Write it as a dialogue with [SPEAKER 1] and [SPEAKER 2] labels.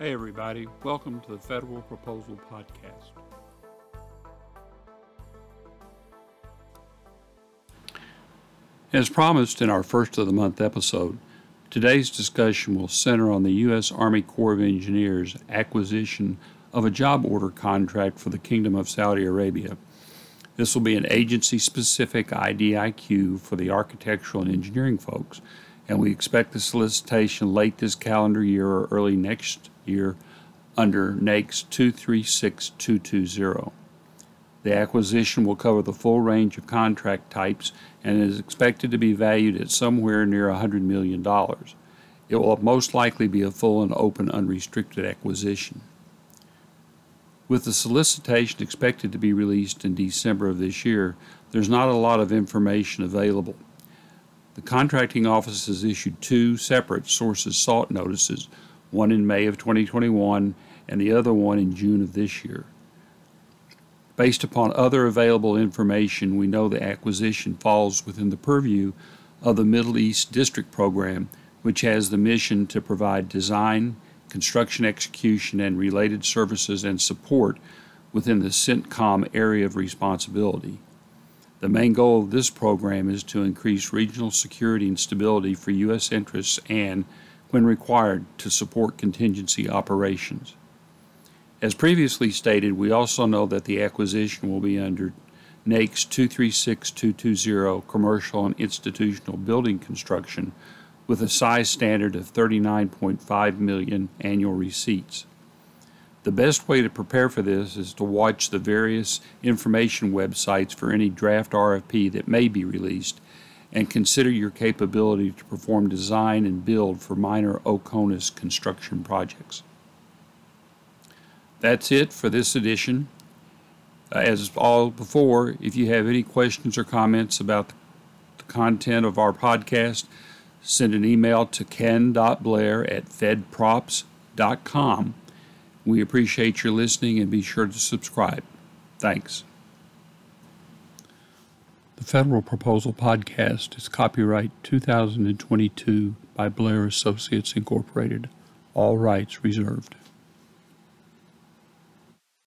[SPEAKER 1] Hey, everybody. Welcome to the Federal Proposal Podcast. As promised in our first of the month episode, today's discussion will center on the U.S. Army Corps of Engineers acquisition of a job order contract for the Kingdom of Saudi Arabia. This will be an agency specific IDIQ for the architectural and engineering folks, and we expect the solicitation late this calendar year or early next year under NAICS 236220. The acquisition will cover the full range of contract types and is expected to be valued at somewhere near $100 million. It will most likely be a full and open unrestricted acquisition. With the solicitation expected to be released in December of this year, there's not a lot of information available. The contracting office has issued two separate sources sought notices, one in May of 2021 and the other one in June of this year. Based upon other available information, we know the acquisition falls within the purview of the Middle East District Program, which has the mission to provide design, construction execution, and related services and support within the CENTCOM area of responsibility. The main goal of this program is to increase regional security and stability for U.S. interests and, when required, to support contingency operations. As previously stated, we also know that the acquisition will be under NAICS 236220 Commercial and Institutional Building Construction with a size standard of 39.5 million annual receipts. The best way to prepare for this is to watch the various information websites for any draft RFP that may be released and consider your capability to perform design and build for minor OCONUS construction projects. That's it for this edition. Uh, as all before, if you have any questions or comments about the content of our podcast, send an email to ken.blair at fedprops.com. We appreciate your listening and be sure to subscribe. Thanks. The Federal Proposal Podcast is copyright 2022 by Blair Associates Incorporated. All rights reserved.